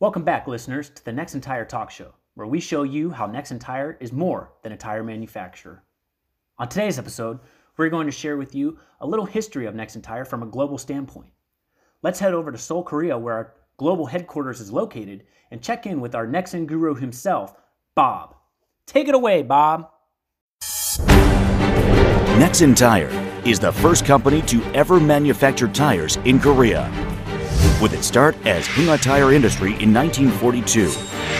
Welcome back, listeners, to the Nexen Tire Talk Show, where we show you how Nexen Tire is more than a tire manufacturer. On today's episode, we're going to share with you a little history of Nexen Tire from a global standpoint. Let's head over to Seoul, Korea, where our global headquarters is located, and check in with our Nexen guru himself, Bob. Take it away, Bob. Nexen Tire is the first company to ever manufacture tires in Korea. With its start as Heung-A Tire Industry in 1942,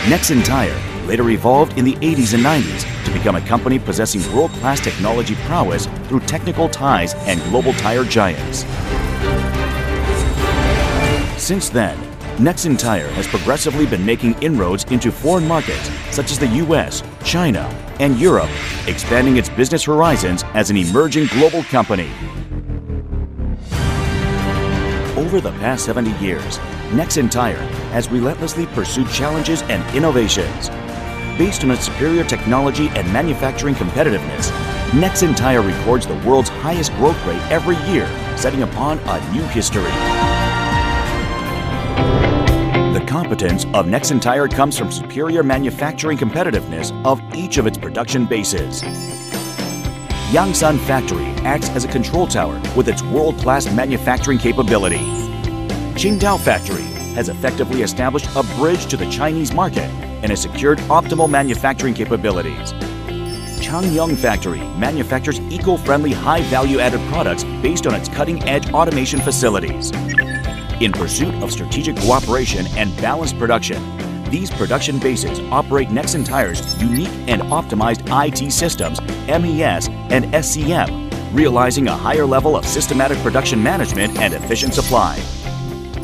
Nexen Tire later evolved in the 80s and 90s to become a company possessing world-class technology prowess through technical ties and global tire giants. Since then, Nexen Tire has progressively been making inroads into foreign markets such as the US, China, and Europe, expanding its business horizons as an emerging global company. Over the past 70 years, Nexen Tire has relentlessly pursued challenges and innovations. Based on its superior technology and manufacturing competitiveness, Nexen Tire records the world's highest growth rate every year, setting upon a new history. The competence of Nexen Tire comes from superior manufacturing competitiveness of each of its production bases. Yangsan Factory acts as a control tower with its world-class manufacturing capability. Qingdao Factory has effectively established a bridge to the Chinese market and has secured optimal manufacturing capabilities. Changnyeong Factory manufactures eco-friendly high-value-added products based on its cutting-edge automation facilities. In pursuit of strategic cooperation and balanced production, these production bases operate Nexen Tire's unique and optimized IT systems, MES and SCM, realizing a higher level of systematic production management and efficient supply.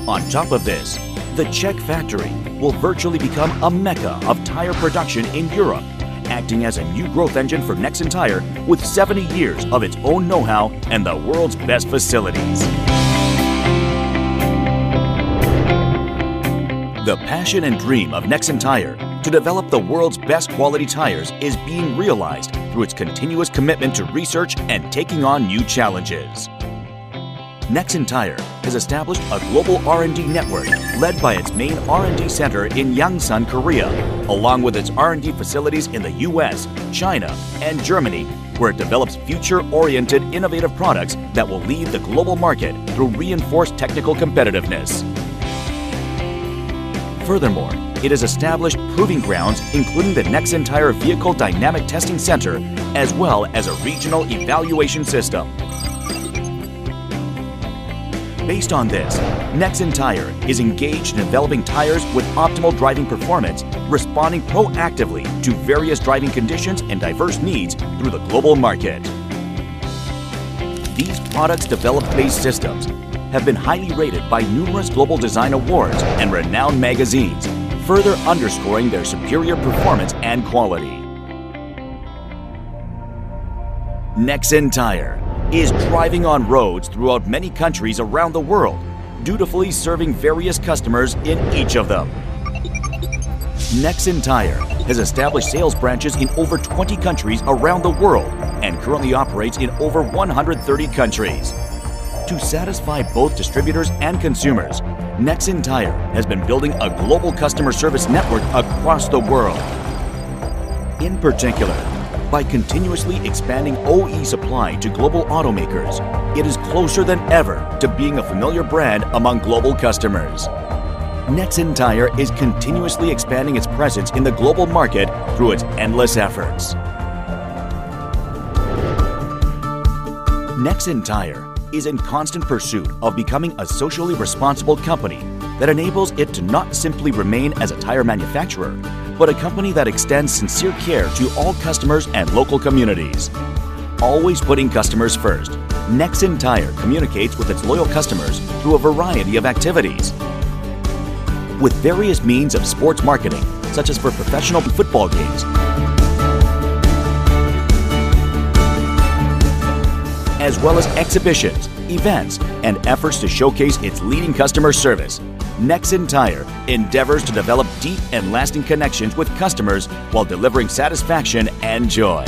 On top of this, the Czech factory will virtually become a mecca of tire production in Europe, acting as a new growth engine for Nexen Tire with 70 years of its own know-how and the world's best facilities. The passion and dream of Nexen Tire to develop the world's best quality tires is being realized through its continuous commitment to research and taking on new challenges. Nexen Tire has established a global R&D network led by its main R&D center in Yangsan, Korea, along with its R&D facilities in the US, China, and Germany, where it develops future-oriented innovative products that will lead the global market through reinforced technical competitiveness. Furthermore, it has established proving grounds including the Nexen Tire Vehicle Dynamic Testing Center as well as a regional evaluation system. Based on this, Nexen Tire is engaged in developing tires with optimal driving performance, responding proactively to various driving conditions and diverse needs through the global market. These products developed based systems have been highly rated by numerous global design awards and renowned magazines, further underscoring their superior performance and quality. Nexen Tire is driving on roads throughout many countries around the world, dutifully serving various customers in each of them. Nexen Tire has established sales branches in over 20 countries around the world and currently operates in over 130 countries. To satisfy both distributors and consumers, Nexen Tire has been building a global customer service network across the world. In particular, by continuously expanding OE supply to global automakers, it is closer than ever to being a familiar brand among global customers. Nexen Tire is continuously expanding its presence in the global market through its endless efforts. Nexen Tire is in constant pursuit of becoming a socially responsible company that enables it to not simply remain as a tire manufacturer, but a company that extends sincere care to all customers and local communities. Always putting customers first, Nexen Tire communicates with its loyal customers through a variety of activities. With various means of sports marketing, such as for professional football games, as well as exhibitions, events, and efforts to showcase its leading customer service. Nexen Tire endeavors to develop deep and lasting connections with customers while delivering satisfaction and joy.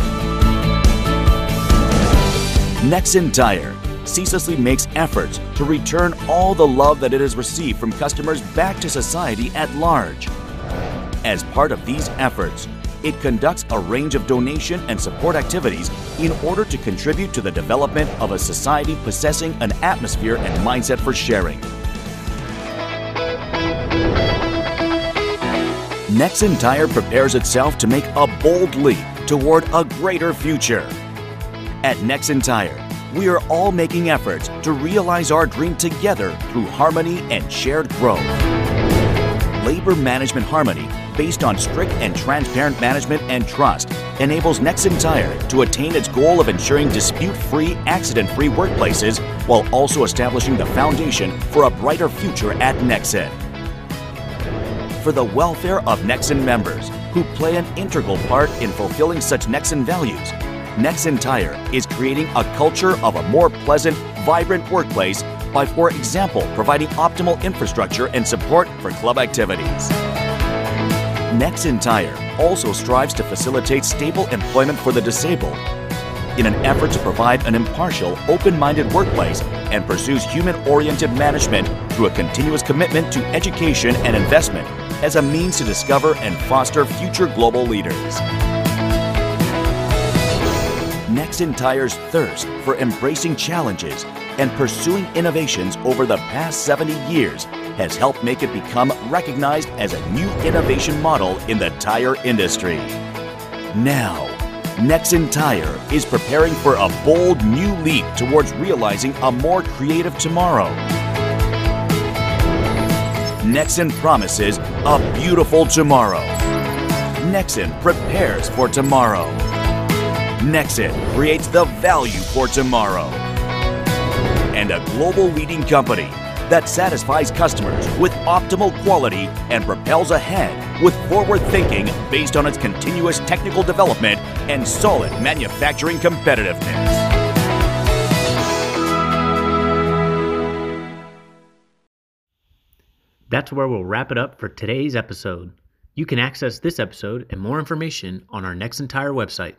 Nexen Tire ceaselessly makes efforts to return all the love that it has received from customers back to society at large. As part of these efforts, it conducts a range of donation and support activities in order to contribute to the development of a society possessing an atmosphere and mindset for sharing. Nexen Tire prepares itself to make a bold leap toward a greater future. At Nexen Tire, we are all making efforts to realize our dream together through harmony and shared growth. Labor Management Harmony, based on strict and transparent management and trust, enables Nexen Tire to attain its goal of ensuring dispute free, accident free workplaces while also establishing the foundation for a brighter future at Nexen. For the welfare of Nexen members, who play an integral part in fulfilling such Nexen values, Nexen Tire is creating a culture of a more pleasant, vibrant workplace by, for example, providing optimal infrastructure and support for club activities. Nexen Tire also strives to facilitate stable employment for the disabled in an effort to provide an impartial, open minded workplace and pursues human oriented management through a continuous commitment to education and investment as a means to discover and foster future global leaders. Nexen Tire's thirst for embracing challenges and pursuing innovations over the past 70 years has helped make it become recognized as a new innovation model in the tire industry. Now, Nexen Tire is preparing for a bold new leap towards realizing a more creative tomorrow. Nexen promises a beautiful tomorrow. Nexen prepares for tomorrow. Nexen creates the value for tomorrow. And a global leading company that satisfies customers with optimal quality and propels ahead with forward thinking based on its continuous technical development and solid manufacturing competitiveness. That's where we'll wrap it up for today's episode. You can access this episode and more information on our Nexen Tire website,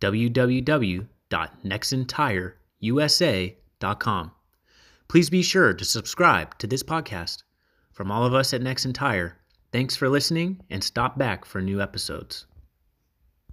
www.nexentireusa.com. Please be sure to subscribe to this podcast. From all of us at Tire, thanks for listening and stop back for new episodes.